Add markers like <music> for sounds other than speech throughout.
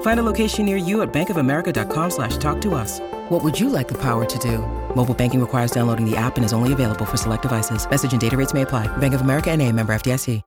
Find a location near you at bankofamerica.com slash talk to us. What would you like the power to do? Mobile banking requires downloading the app and is only available for select devices. Message and data rates may apply. Bank of America and a member FDIC.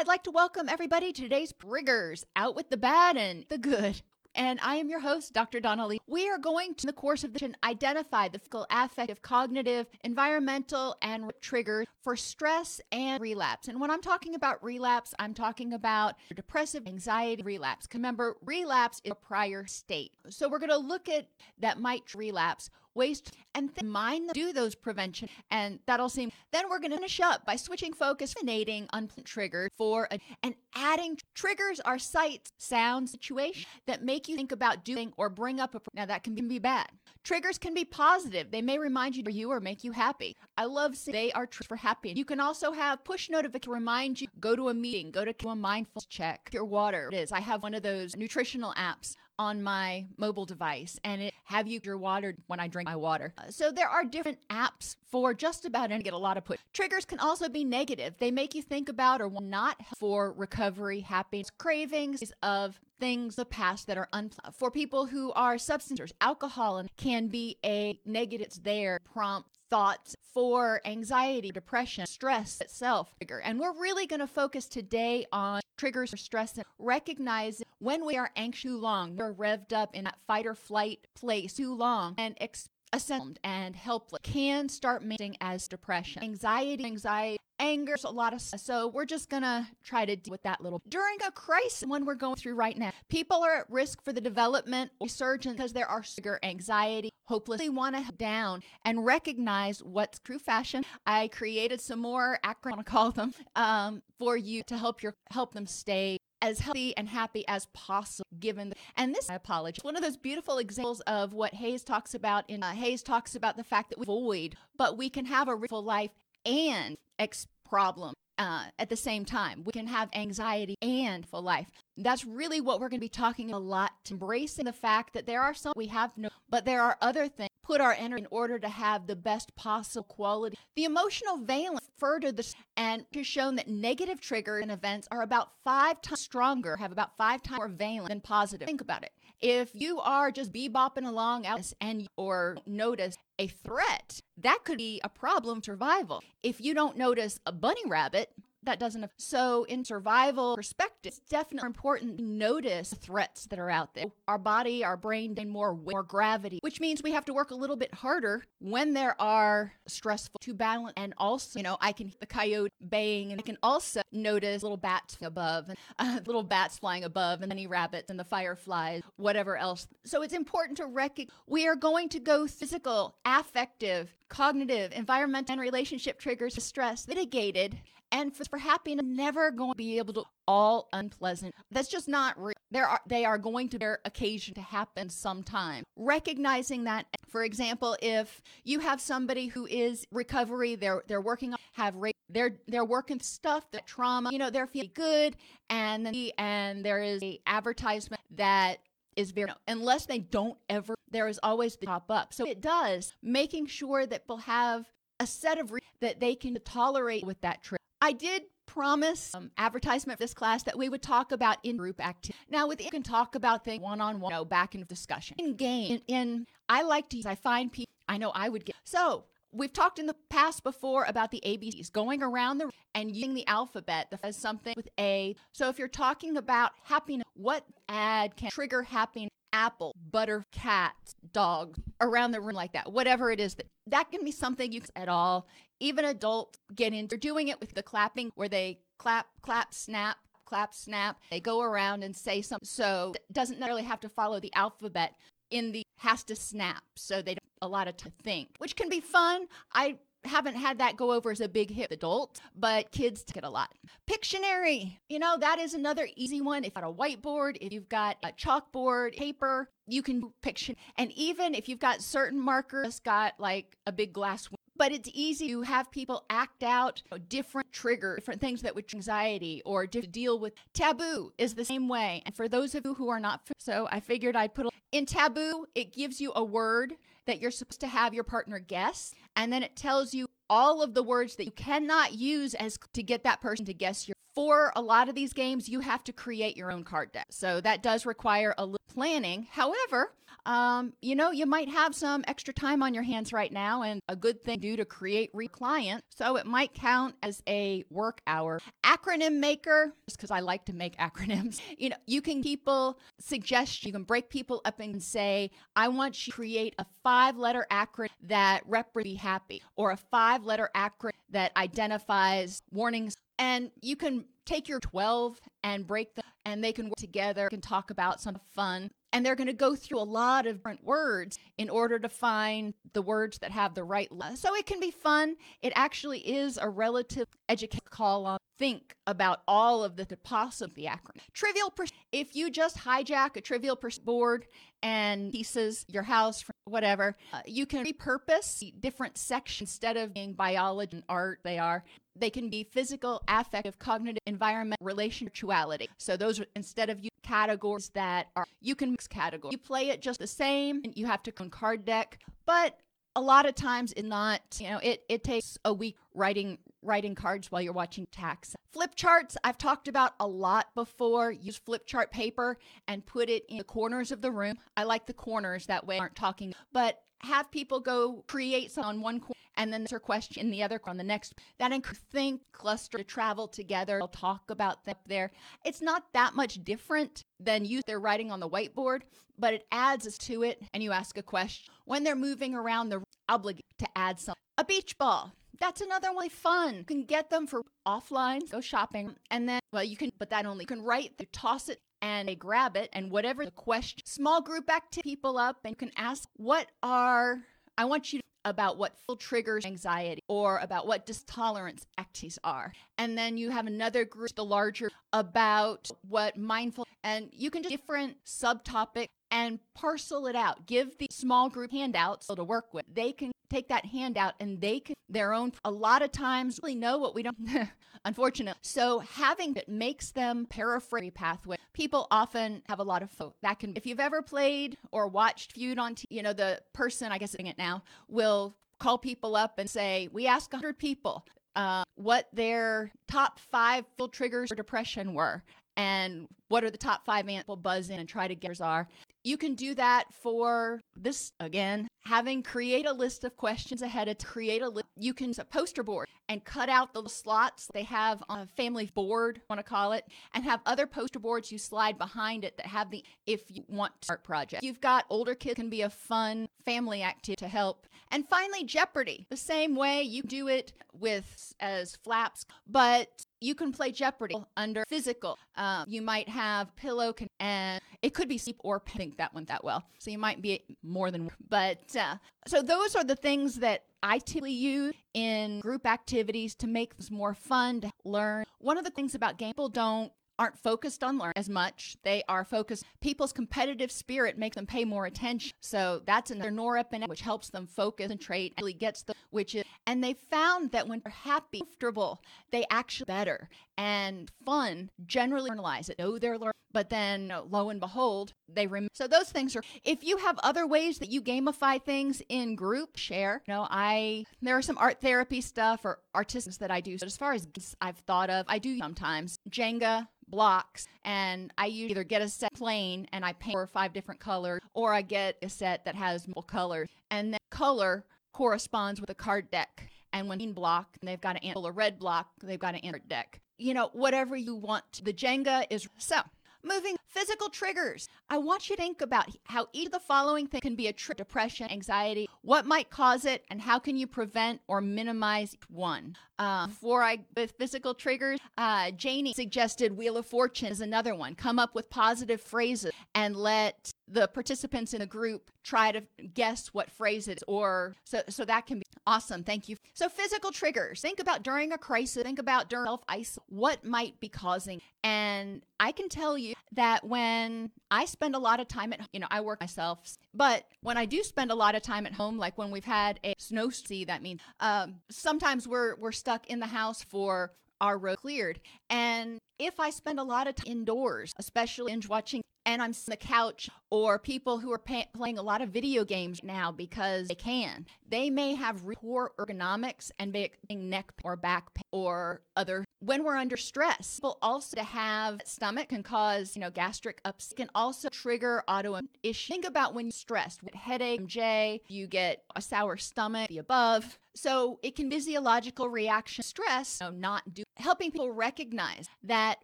I'd like to welcome everybody to today's Triggers Out with the Bad and the Good. And I am your host, Dr. Donna Lee. We are going to, in the course of the identify the physical, affective, cognitive, environmental, and triggers for stress and relapse. And when I'm talking about relapse, I'm talking about depressive anxiety relapse. Remember, relapse is a prior state. So we're going to look at that might relapse waste and th- mind do those prevention and that'll seem then we're going to finish up by switching focus eliminating unpleasant trigger for a, and adding triggers are sights sounds situation that make you think about doing or bring up a now that can be, can be bad triggers can be positive they may remind you of you or make you happy i love saying they are triggers for happy you can also have push notifications to remind you go to a meeting go to a mindfulness check your water it is i have one of those nutritional apps on my mobile device and it have you your water when I drink my water. Uh, so there are different apps for just about any get a lot of push. Triggers can also be negative. They make you think about or not for recovery, happiness, cravings of things the past that are unpleasant. For people who are substance alcohol can be a negative It's there prompt thoughts for anxiety, depression, stress itself. And we're really going to focus today on triggers for stress and recognize when we are anxious too long, we're revved up in that fight or flight place too long and ex- ascend and helpless can start manifesting as depression, anxiety, anxiety, anger, a lot of so we're just gonna try to deal with that little during a crisis one we're going through right now. People are at risk for the development resurgence because there are sugar anxiety, hopelessly want to down and recognize what's true fashion. I created some more acronyms, I call them, um, for you to help your help them stay as healthy and happy as possible given the, and this i apologize one of those beautiful examples of what hayes talks about in uh, hayes talks about the fact that we avoid but we can have a full life and ex problem uh, at the same time. We can have anxiety and full life. That's really what we're going to be talking a lot. Embracing the fact that there are some we have no, but there are other things. Put our energy in order to have the best possible quality. The emotional valence further the and has shown that negative triggers and events are about five times stronger, have about five times more valence than positive. Think about it. If you are just bebopping along out and or notice a threat, that could be a problem survival. If you don't notice a bunny rabbit, that doesn't so in survival perspective it's definitely important to notice threats that are out there. Our body our brain gain more more gravity which means we have to work a little bit harder when there are stressful to balance. And also you know i can hear the coyote baying and i can also notice little bats above and <laughs> uh, little bats flying above and any rabbits and the fireflies whatever else. So it's important to recognize we are going to go physical affective cognitive environmental and relationship triggers to stress mitigated and for, for happiness never going to be able to all unpleasant. That's just not real. There are they are going to their occasion to happen sometime. Recognizing that for example if you have somebody who is recovery they're they're working on have they're they're working stuff that trauma you know they're feeling good and then and there is a advertisement that is very unless they don't ever there is always the pop up. So it does making sure that people have a set of re- that they can tolerate with that trip I did promise um, advertisement for this class that we would talk about in group activity. Now, with you can talk about things one on one, back in discussion. In game, in, in I like to use, I find people, I know I would get. So, we've talked in the past before about the ABCs, going around the and using the alphabet as something with A. So, if you're talking about happiness, what ad can trigger happiness apple, butter, cat, dog around the room like that. Whatever it is that that can be something you at all. Even adults get into doing it with the clapping where they clap, clap, snap, clap, snap. They go around and say something. So it doesn't necessarily have to follow the alphabet in the has to snap. So they don't a lot of to think, which can be fun. I haven't had that go over as a big hit adult, but kids it a lot. Pictionary, you know, that is another easy one. If you've got a whiteboard, if you've got a chalkboard, paper, you can picture. And even if you've got certain markers, got like a big glass but it's easy to have people act out you know, different triggers, different things that would anxiety or to deal with taboo is the same way. And for those of you who are not, so I figured I'd put a, in taboo, it gives you a word that you're supposed to have your partner guess, and then it tells you all of the words that you cannot use as to get that person to guess your for a lot of these games you have to create your own card deck so that does require a little planning however um, you know, you might have some extra time on your hands right now and a good thing to do to create re client. So it might count as a work hour. Acronym maker, just because I like to make <laughs> acronyms, you know, you can people suggest, you can break people up and say, I want you to create a five letter acronym that represents be happy or a five letter acronym that identifies warnings and you can take your 12 and break them and they can work together and talk about some fun. And they're going to go through a lot of different words in order to find the words that have the right so it can be fun. It actually is a relative education call on think about all of the, possible the acronym trivial if you just hijack a trivial board and pieces your house whatever uh, you can repurpose different sections instead of being biology and art they are they can be physical affective cognitive environment relationality so those are instead of you categories that are you can mix categories you play it just the same and you have to own card deck but a lot of times it not you know it it takes a week writing writing cards while you're watching tax. Flip charts, I've talked about a lot before. Use flip chart paper and put it in the corners of the room. I like the corners that way aren't talking, but have people go create some on one corner and then their question the other on the next. That encourages think cluster to travel together. They'll talk about them there. It's not that much different than you they're writing on the whiteboard, but it adds to it and you ask a question. When they're moving around, they're to add some. A beach ball that's another way fun. You can get them for offline, go shopping, and then, well, you can, but that only you can write, you toss it, and they grab it, and whatever the question, small group activity people up, and you can ask, what are, I want you to about what triggers anxiety or about what distolerance activities are. And then you have another group, the larger, about what mindful, and you can just different subtopic and parcel it out. Give the small group handouts to work with. They can take that handout and they can their own a lot of times really know what we don't <laughs> unfortunately so having it makes them paraphrase pathway. People often have a lot of folk that can if you've ever played or watched feud on t- you know the person i guess doing it now will call people up and say we asked 100 people uh, what their top five full triggers for depression were and what are the top five people buzz in and try to get are you can do that for this again, having create a list of questions ahead of create a list. You can a poster board and cut out the slots they have on a family board, want to call it, and have other poster boards you slide behind it that have the if you want to start project. You've got older kids can be a fun family activity to help. And finally, Jeopardy. The same way you do it with as flaps, but you can play Jeopardy under physical. Um, you might have pillow can, and it could be sleep or think that went that well. So you might be more than, but uh, so those are the things that I typically use in group activities to make this more fun to learn. One of the things about game people don't aren't focused on learn as much. They are focused. People's competitive spirit makes them pay more attention. So that's another norepinephrine, which helps them focus and trade. Really gets the which is, and they found that when they're happy, comfortable, they actually better and fun. Generally, internalize it. Know they're learning, but then uh, lo and behold, they remember. So those things are. If you have other ways that you gamify things in group, share. You know, I there are some art therapy stuff or artists that I do. So as far as I've thought of, I do sometimes Jenga blocks and I either get a set plain and I paint four or five different colors or I get a set that has multiple colors and then color corresponds with a card deck. And when in block, they've got to answer a red block, they've got an enter deck. You know, whatever you want. The Jenga is so Moving physical triggers. I want you to think about how each of the following things can be a trigger depression, anxiety, what might cause it, and how can you prevent or minimize one. Uh, before I with physical triggers, uh, Janie suggested Wheel of Fortune is another one. Come up with positive phrases and let the participants in the group try to guess what phrase it is or so so that can be awesome. Thank you. So physical triggers. Think about during a crisis think about during self isolation what might be causing. And i can tell you that when i spend a lot of time at you know i work myself but when i do spend a lot of time at home like when we've had a snow sea that means um, sometimes we're we're stuck in the house for our road cleared. And if I spend a lot of time indoors, especially binge watching and I'm on the couch, or people who are pay- playing a lot of video games now because they can, they may have poor ergonomics and neck or back pain or other. When we're under stress, people also to have stomach can cause you know gastric upset, can also trigger autoimmune issues. Think about when you're stressed, with headache, J, you get a sour stomach, the above. So it can physiological reaction stress, you know, not do helping people recognize that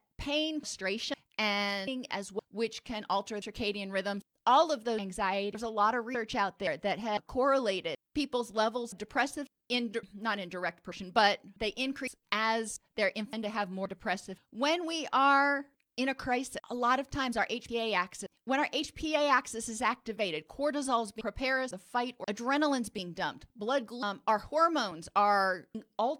pain, frustration, and as well, which can alter circadian rhythm. All of those anxiety. There's a lot of research out there that have correlated people's levels of depressive in not in direct proportion, but they increase as they're infant to have more depressive. When we are in a crisis, a lot of times our HPA axis, when our HPA axis is activated, cortisol is being prepared to fight, or adrenaline's being dumped, blood, um, our hormones are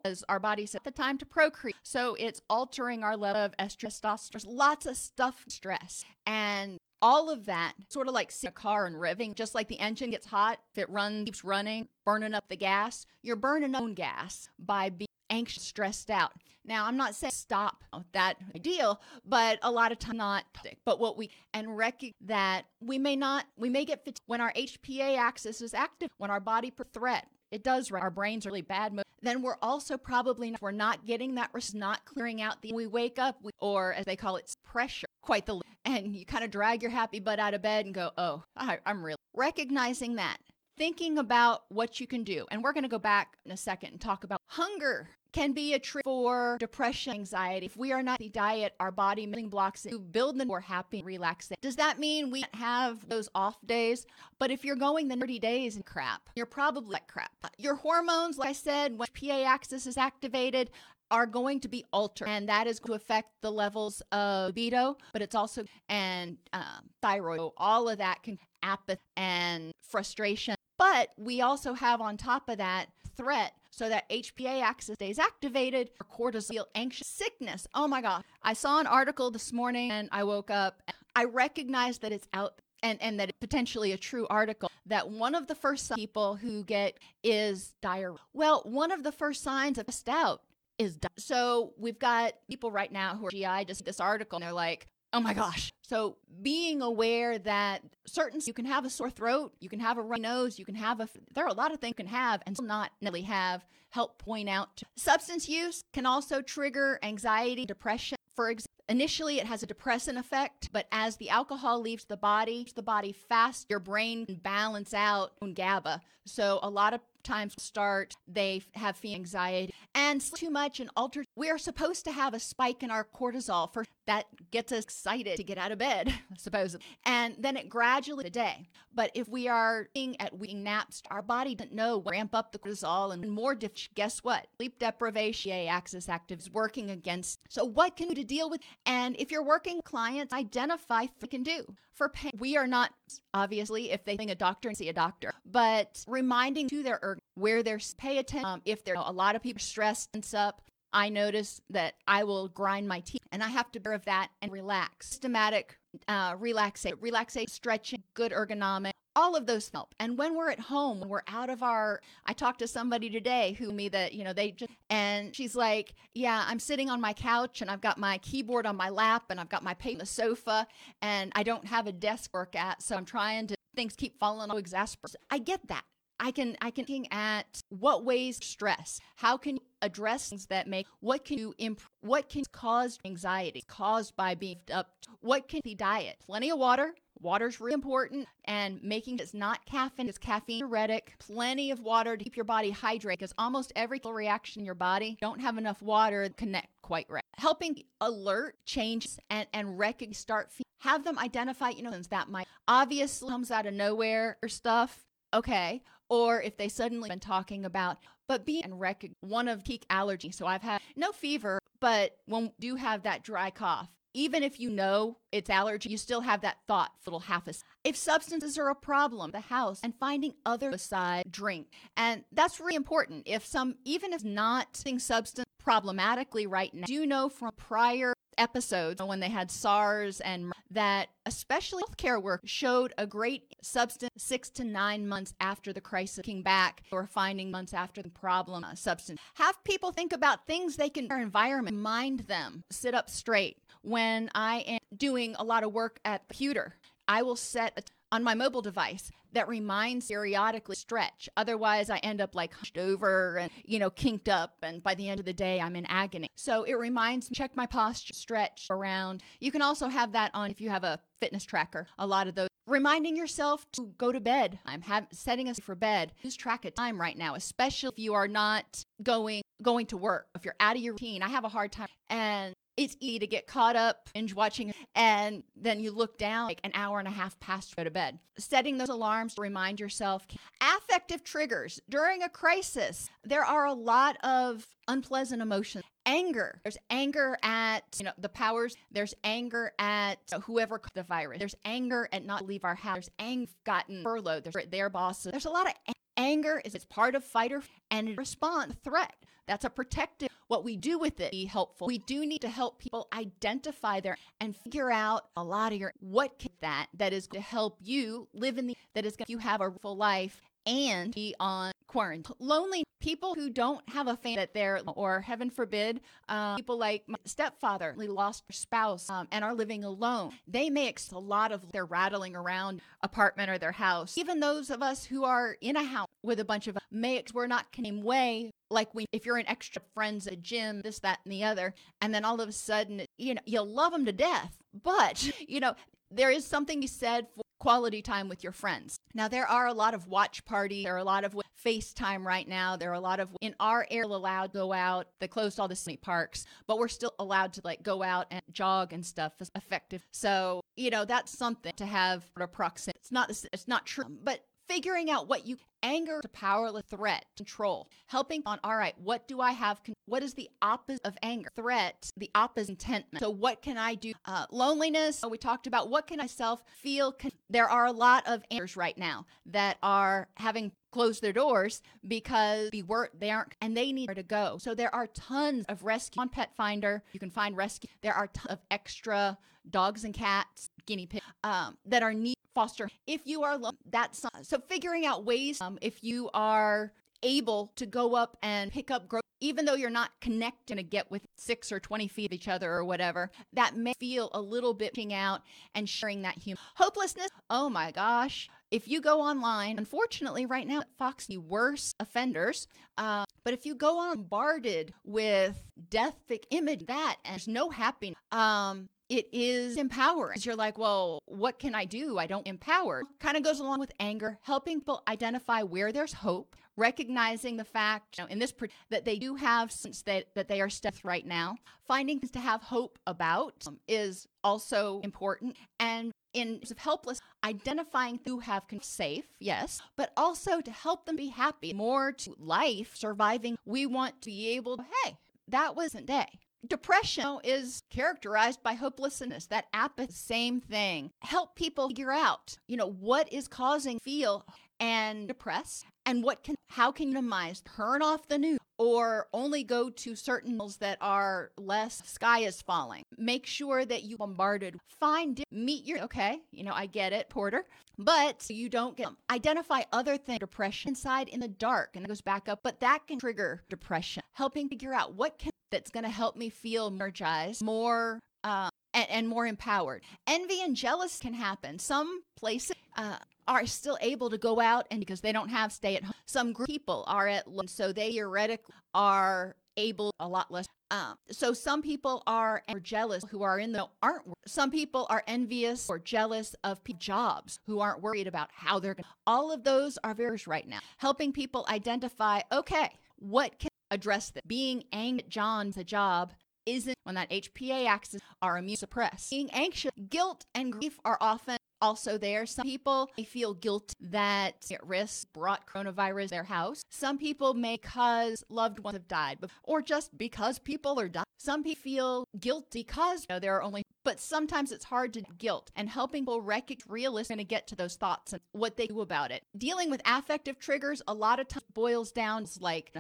as our body set the time to procreate. So it's altering our level of estrogen, lots of stuff, stress. And all of that sort of like a car and revving just like the engine gets hot if it runs keeps running burning up the gas you're burning own gas by being anxious stressed out now, I'm not saying stop that ideal, but a lot of time not. But what we and recognize that we may not, we may get fatigued when our HPA axis is active, when our body per threat. It does. Our brains are really bad. Then we're also probably not, we're not getting that. We're not clearing out the. We wake up, we, or as they call it, pressure. Quite the and you kind of drag your happy butt out of bed and go, oh, I, I'm really Recognizing that thinking about what you can do. And we're going to go back in a second and talk about hunger can be a trick for depression, anxiety. If we are not the diet, our body building blocks to build the more happy, relaxing. Does that mean we have those off days? But if you're going the 30 days and crap, you're probably like crap. Your hormones, like I said, when PA axis is activated, are going to be altered and that is going to affect the levels of libido but it's also and um, thyroid all of that can apathy and frustration but we also have on top of that threat so that HPA axis stays activated or cortisol, anxious, sickness. Oh my God. I saw an article this morning and I woke up. I recognize that it's out and, and that it's potentially a true article that one of the first people who get is diarrhea. Well, one of the first signs of stout is di- so we've got people right now who are GI just this article and they're like, Oh my gosh. So being aware that certain you can have a sore throat, you can have a runny nose, you can have a there are a lot of things you can have and still not really have help point out. Substance use can also trigger anxiety, depression. For example, initially it has a depressant effect, but as the alcohol leaves the body, the body fast, your brain balance out on GABA. So a lot of times start they have anxiety and too much and altered we are supposed to have a spike in our cortisol for that gets us excited to get out of bed <laughs> supposedly and then it gradually the day. But if we are being at weaning naps our body doesn't know ramp up the cortisol and more diff- guess what? Sleep deprivation axis active is working against so what can you do to deal with? And if you're working clients identify what you can do for pain. We are not obviously if they think a doctor and see a doctor but reminding to their where they're pay attention um, if they're a lot of people stressed and up I notice that I will grind my teeth and I have to bear of that and relax. Systematic uh, relaxation, relaxation, stretching, good ergonomic, all of those help. And when we're at home, we're out of our, I talked to somebody today who me that, you know, they just, and she's like, yeah, I'm sitting on my couch and I've got my keyboard on my lap and I've got my paper on the sofa and I don't have a desk work at. So I'm trying to, things keep falling, oh, exasperate. I get that. I can I can looking at what ways stress. How can you address things that make what can you imp- what can cause anxiety caused by being up? What can be diet? Plenty of water. Water's really important, and making it's not caffeine, it's caffeine diuretic. Plenty of water to keep your body hydrated, because almost every reaction in your body don't have enough water connect quite right. Helping alert changes and and recognize start have them identify, you know, that might obviously comes out of nowhere or stuff. Okay. Or if they suddenly been talking about, but being and rec- one of peak allergy. So I've had no fever, but when do have that dry cough, even if you know it's allergy, you still have that thought little half a. If substances are a problem, the house and finding other beside drink, and that's really important. If some, even if not seeing substance problematically right now, do know from prior episodes when they had SARS and that especially healthcare work showed a great substance six to nine months after the crisis came back or finding months after the problem uh, substance. Have people think about things they can their environment, mind them, sit up straight. When I am doing a lot of work at computer, I will set on my mobile device that reminds periodically stretch. Otherwise, I end up like hunched over and, you know, kinked up. And by the end of the day, I'm in agony. So it reminds me, check my posture, stretch around. You can also have that on if you have a fitness tracker. A lot of those reminding yourself to go to bed. I'm have, setting us for bed. Lose track of time right now, especially if you are not going going to work. If you're out of your routine, I have a hard time. And it's easy to get caught up binge watching and then you look down like an hour and a half past to go to bed. Setting those alarms to remind yourself affective triggers. During a crisis there are a lot of unpleasant emotions. Anger. There's anger at you know the powers. There's anger at whoever the virus. There's anger at not leave our house. There's anger gotten furloughed. There's their bosses. There's a lot of anger is part of fighter and respond threat that's a protective. What we do with it be helpful. We do need to help people identify their and figure out a lot of your what can that that is going to help you live in the that is going to you have a full life and be on quarantine. Lonely people who don't have a family that they're, or heaven forbid, um, people like my stepfather lost their spouse um, and are living alone. They may ex- a lot of their rattling around apartment or their house. Even those of us who are in a house with a bunch of may we're not same way like we if you're an extra friends at gym this that and the other and then all of a sudden you know you'll love them to death but <laughs> you know there is something you said for quality time with your friends. Now, there are a lot of watch parties. There are a lot of FaceTime right now. There are a lot of in our area allowed to go out. They closed all the city parks, but we're still allowed to like go out and jog and stuff is effective. So, you know, that's something to have for a proximity. It's not it's not true, but figuring out what you anger to powerless threat control helping on all right what do i have what is the opposite of anger threat the opposite intent so what can i do? Uh, loneliness we talked about what can i self feel con- there are a lot of angers right now that are having closed their doors because we were they aren't and they need to go. So there are tons of rescue on pet finder. You can find rescue. There are tons of extra dogs and cats guinea pigs um, that are need foster if you are that's so figuring out ways um, if you are able to go up and pick up growth even though you're not connecting to get with six or 20 feet of each other or whatever, that may feel a little bit out and sharing that human hopelessness. Oh my gosh. If you go online, unfortunately, right now, Fox, the worse offenders. Uh, but if you go on bombarded with death image, that and there's no happiness. Um, it is empowering. You're like, well, what can I do? I don't empower. Kind of goes along with anger, helping people identify where there's hope, recognizing the fact you know, in this that they do have since that that they are stuck right now. Finding things to have hope about um, is also important, and in of helpless, identifying who have safe, yes, but also to help them be happy, more to life, surviving. We want to be able, to, hey, that wasn't day. Depression is characterized by hopelessness. That apathy, same thing. Help people figure out, you know, what is causing feel and depressed and what can how can you minimize turn off the news or only go to certain meals that are less sky is falling make sure that you bombarded find meet your okay you know i get it porter but you don't get identify other things depression inside in the dark and it goes back up but that can trigger depression helping figure out what can that's going to help me feel energized, more uh, and, and, more empowered. Envy and jealous can happen. Some places uh, are still able to go out and because they don't have stay at home. Some people are at so they theoretically are able a lot less. Um, so some people are jealous who are in the aren't. Some people are envious or jealous of jobs who aren't worried about how they're. Gonna, all of those are very right now, helping people identify. Okay, what can address that. Being angry at John's job isn't when that HPA axis are immune suppressed. Being anxious, guilt, and grief are often also there. Some people may feel guilt that at risk brought coronavirus their house. Some people may cause loved ones have died, or just because people are dying. Some people feel guilty because you know, there are only, but sometimes it's hard to guilt and helping people recognize realistic to get to those thoughts and what they do about it. Dealing with affective triggers a lot of times boils down to like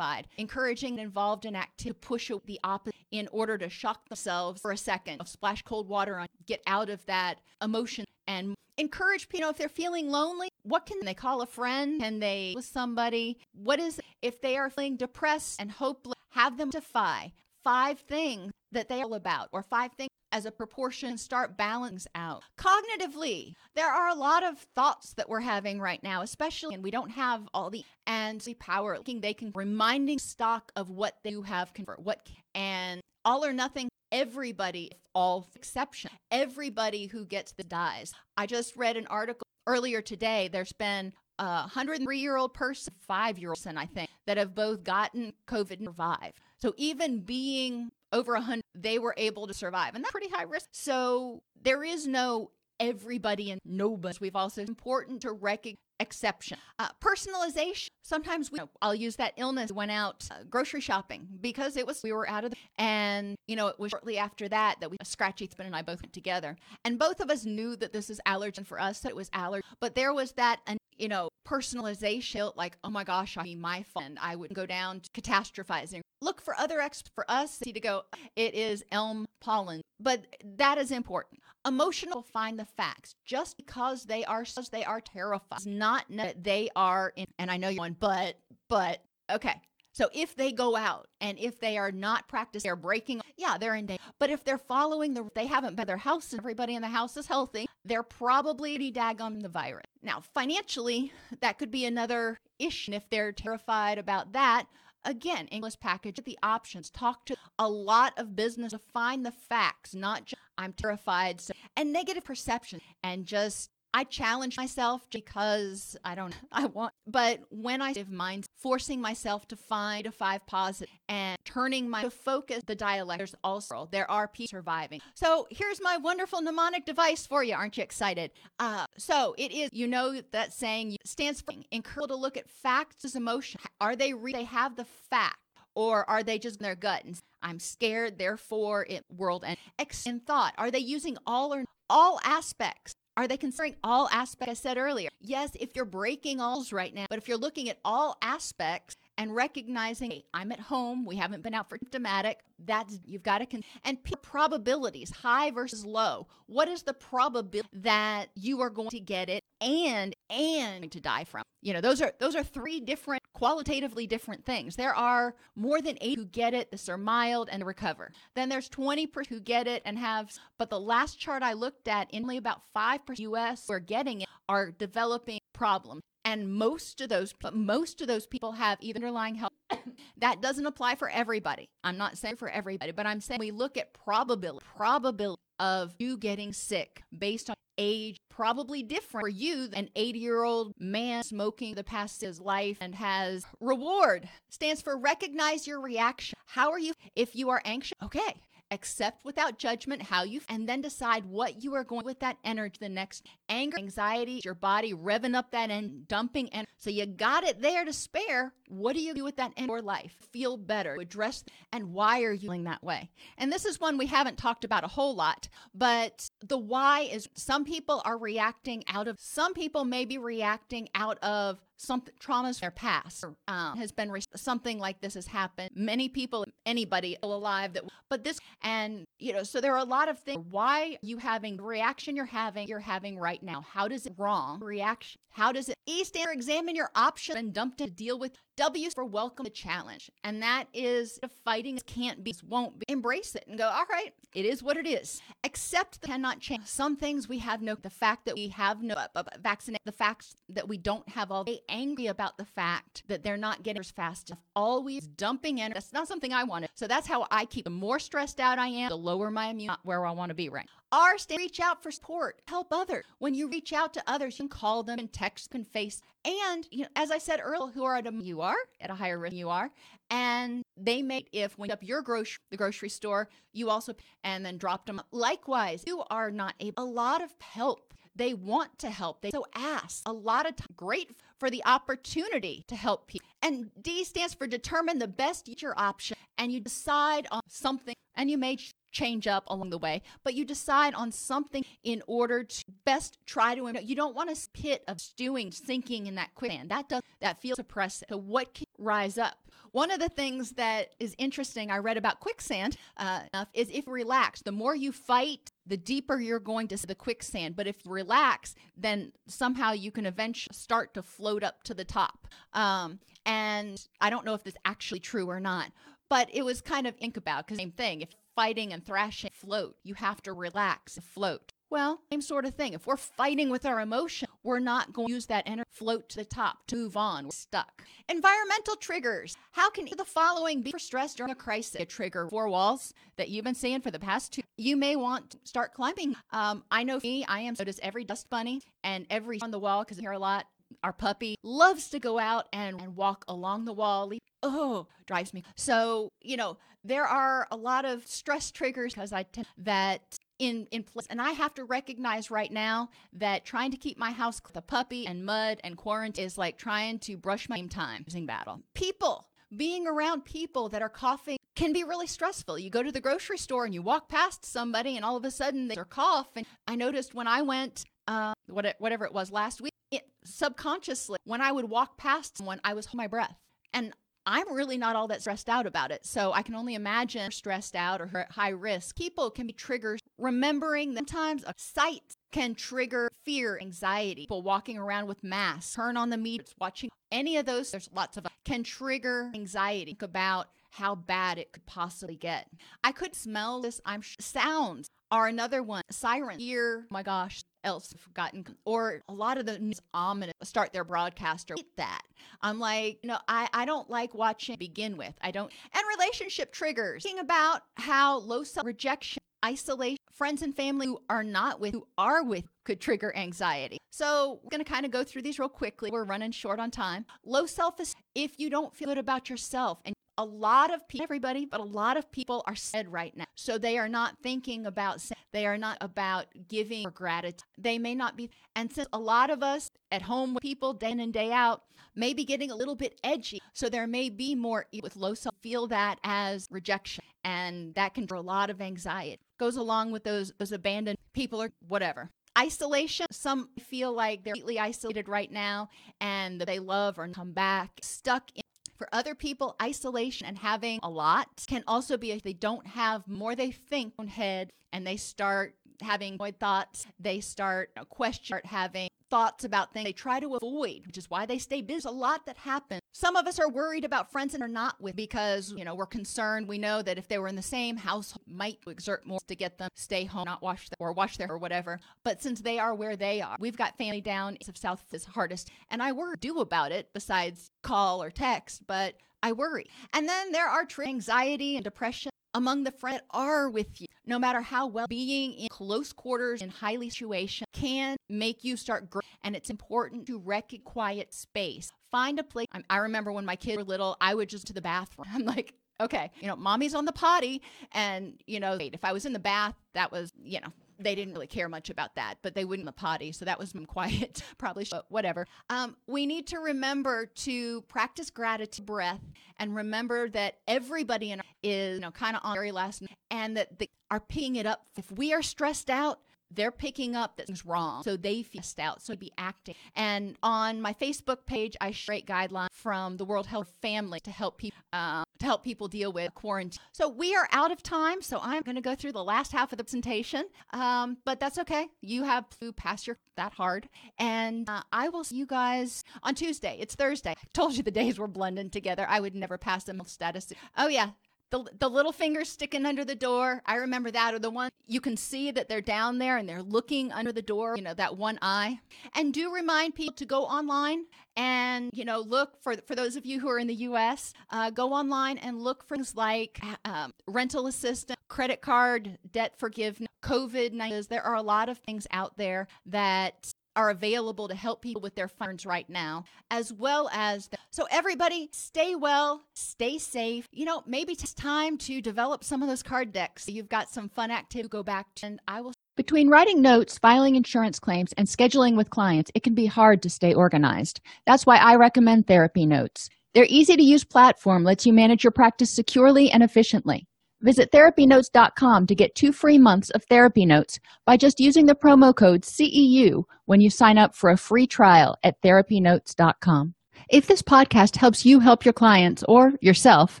encouraging and involved in activity to push the opposite in order to shock themselves for a second, of splash cold water on, get out of that emotion and encourage people you know, if they're feeling lonely what can they call a friend? Can they with somebody? What is if they are feeling depressed and hopeless have them defy five things that they are about or five things as a proportion start balance out. Cognitively there are a lot of thoughts that we're having right now especially and we don't have all the and the power looking, they can reminding stock of what they have convert what and all or nothing everybody, all exception, everybody who gets the dies. I just read an article earlier today. There's been a 103 year old person, five year old person, I think, that have both gotten COVID and survived. So even being over 100, they were able to survive. And that's pretty high risk. So there is no everybody and nobody. We've also important to recognize exception. Uh, personalization. Sometimes we, you know, I'll use that illness. Went out uh, grocery shopping because it was we were out of the, and you know it was shortly after that that we Scratchy Spin and I both went together, and both of us knew that this is allergen for us. That it was allergen, but there was that you know personalization like oh my gosh I mean my friend I would go down to catastrophizing. Look for other experts for us to go. It is elm pollen, but that is important. Emotional find the facts just because they are they are terrified. It's not that they are in, and I know you're one, but but okay. So if they go out and if they are not practicing, they're breaking, yeah, they're in danger. But if they're following the, they haven't been their house and everybody in the house is healthy, they're probably daggone the virus. Now, financially, that could be another issue if they're terrified about that. Again, English package the options. Talk to a lot of business to find the facts, not just I'm terrified so, and negative perception and just I challenge myself because I don't <laughs> I want but when I have mind forcing myself to find a five positive and turning my focus the dialect there's also there are people surviving. So here's my wonderful mnemonic device for you. Aren't you excited? Uh, so it is you know that saying stands for encourage to look at facts as emotion. Are they re- they have the fact or are they just in their gut and I'm scared, therefore it world and X in thought? Are they using all or all aspects are they considering all aspects I said earlier? Yes, if you're breaking alls right now, but if you're looking at all aspects and recognizing hey, I'm at home, we haven't been out for symptomatic, that's you've got to con- and probabilities, high versus low. What is the probability that you are going to get it and and to die from? You know, those are those are three different qualitatively different things. There are more than 8 who get it, this are mild and recover. Then there's 20% who get it and have but the last chart I looked at, only about 5% US who are getting it are developing problems and most of those but most of those people have either underlying health <coughs> that doesn't apply for everybody i'm not saying for everybody but i'm saying we look at probability probability of you getting sick based on age probably different for you an 80 year old man smoking the past his life and has reward. Stands for recognize your reaction. How are you? If you are anxious okay accept without judgment how you and then decide what you are going with that energy the next anger anxiety your body revving up that and dumping and so you got it there to spare. What do you do with that in your life? Feel better address and why are you feeling that way? And this is one we haven't talked about a whole lot but the why is some people are reacting out of some people may be reacting out of something traumas their past um, has been re- something like this has happened. Many people anybody alive that but this and you know so there are a lot of things why you having reaction you're having you're having right now. How does it wrong reaction how does it e stand examine your options and dump to deal with w for welcome the challenge and that is if fighting can't be won't be embrace it and go all right it is what it is accept that cannot change some things we have no the fact that we have no uh, vaccinate the fact that we don't have all day angry about the fact that they're not getting as fast enough. Always dumping in. That's not something I wanted. So that's how I keep. The more stressed out I am, the lower my immune, Not where I want to be right. R stand reach out for support, help others. When you reach out to others, you can call them and text and face. And you know, as I said earlier, who are at a you are at a higher risk you are, and they may if when you up your grocery the grocery store, you also and then dropped them. Likewise, you are not able a lot of help. They want to help. They so ask a lot of time. Great for the opportunity to help people. And D stands for determine the best future option, and you decide on something, and you may change up along the way, but you decide on something in order to best try to. You don't want a pit of stewing, sinking in that quicksand. That does that feels oppressive. So what can rise up? One of the things that is interesting I read about quicksand uh, is if you relax, the more you fight, the deeper you're going to the quicksand. But if relax, then somehow you can eventually start to float up to the top. Um, and I don't know if this actually true or not, but it was kind of ink about because same thing. If fighting and thrashing float, you have to relax float. Well, same sort of thing. If we're fighting with our emotion, we're not going to use that energy float to the top to move on. We're stuck. Environmental triggers. How can the following be for stress during a crisis? A trigger four walls that you've been seeing for the past two. You may want to start climbing. Um, I know me, I am so does every dust bunny and every on the wall because I hear a lot. Our puppy loves to go out and, and walk along the wall. Oh, drives me. So, you know, there are a lot of stress triggers because I tend that in in place and i have to recognize right now that trying to keep my house the puppy and mud and quarantine is like trying to brush my time using battle people being around people that are coughing can be really stressful. You go to the grocery store and you walk past somebody, and all of a sudden they're cough. And I noticed when I went, uh, whatever it was last week, it, subconsciously, when I would walk past someone, I was holding my breath. And I'm really not all that stressed out about it. So I can only imagine stressed out or high risk. People can be triggers. Remembering that sometimes a sight can trigger fear, anxiety. People walking around with masks, turn on the media, watching any of those, there's lots of can trigger anxiety. Think about how bad it could possibly get. I could smell this. I'm sure. sounds are another one. Siren, hear, oh my gosh, else forgotten or a lot of the news ominous start their broadcaster. That. I'm like no i i don't like watching begin with. I don't and relationship triggers. Thinking about how low self rejection isolation friends and family who are not with who are with could trigger anxiety. So we're going to kind of go through these real quickly. We're running short on time. Low self-esteem if you don't feel good about yourself and a lot of people, everybody, but a lot of people are said right now. So they are not thinking about, they are not about giving or gratitude. They may not be. And since a lot of us at home with people day in and day out may be getting a little bit edgy, so there may be more with low self feel that as rejection. And that can draw a lot of anxiety. Goes along with those, those abandoned people or whatever isolation. Some feel like they're completely isolated right now and they love or come back stuck in for other people, isolation and having a lot can also be if they don't have more they think on head and they start having void thoughts, they start know, question, start having thoughts about things they try to avoid, which is why they stay busy. There's a lot that happens. Some of us are worried about friends and are not with because, you know, we're concerned. We know that if they were in the same house, might exert more to get them stay home, not wash them or wash their or whatever. But since they are where they are, we've got family down of South is hardest. And I worry do about it besides call or text, but I worry. And then there are anxiety and depression among the friends are with you, no matter how well being in close quarters in highly situation can make you start growing. And it's important to wreck quiet space. Find a place. I remember when my kids were little, I would just to the bathroom. <laughs> I'm like, okay, you know, mommy's on the potty. And, you know, if I was in the bath, that was, you know, they didn't really care much about that, but they wouldn't the potty, so that was <laughs> quiet. Probably, but whatever. Um, we need to remember to practice gratitude, breath, and remember that everybody in is you know kind of on very last, and that they are picking it up. If we are stressed out, they're picking up that things wrong. So they feel out. So be acting. And on my Facebook page, I share a guideline from the World Health Family to help people uh, to help people deal with quarantine. So we are out of time. So I'm going to go through the last half of the presentation. Um, but that's okay. You have to pass your that hard. And uh, I will see you guys on Tuesday. It's Thursday. I told you the days were blending together. I would never pass them status. Oh yeah, the, the little fingers sticking under the door. I remember that, or the one you can see that they're down there and they're looking under the door, you know, that one eye. And do remind people to go online and, you know, look for, for those of you who are in the US, uh, go online and look for things like um, rental assistance, credit card, debt forgiveness, COVID 19. There are a lot of things out there that are available to help people with their funds right now, as well as the, so everybody stay well, stay safe. You know, maybe it's time to develop some of those card decks. You've got some fun activity to go back to, and I will. Between writing notes, filing insurance claims, and scheduling with clients, it can be hard to stay organized. That's why I recommend Therapy Notes. Their easy to use platform lets you manage your practice securely and efficiently. Visit therapynotes.com to get two free months of therapy notes by just using the promo code CEU when you sign up for a free trial at therapynotes.com. If this podcast helps you help your clients or yourself,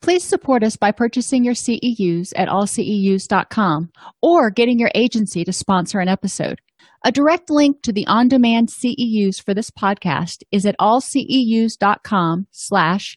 please support us by purchasing your CEUs at allceus.com or getting your agency to sponsor an episode. A direct link to the on-demand CEUs for this podcast is at allceus.com slash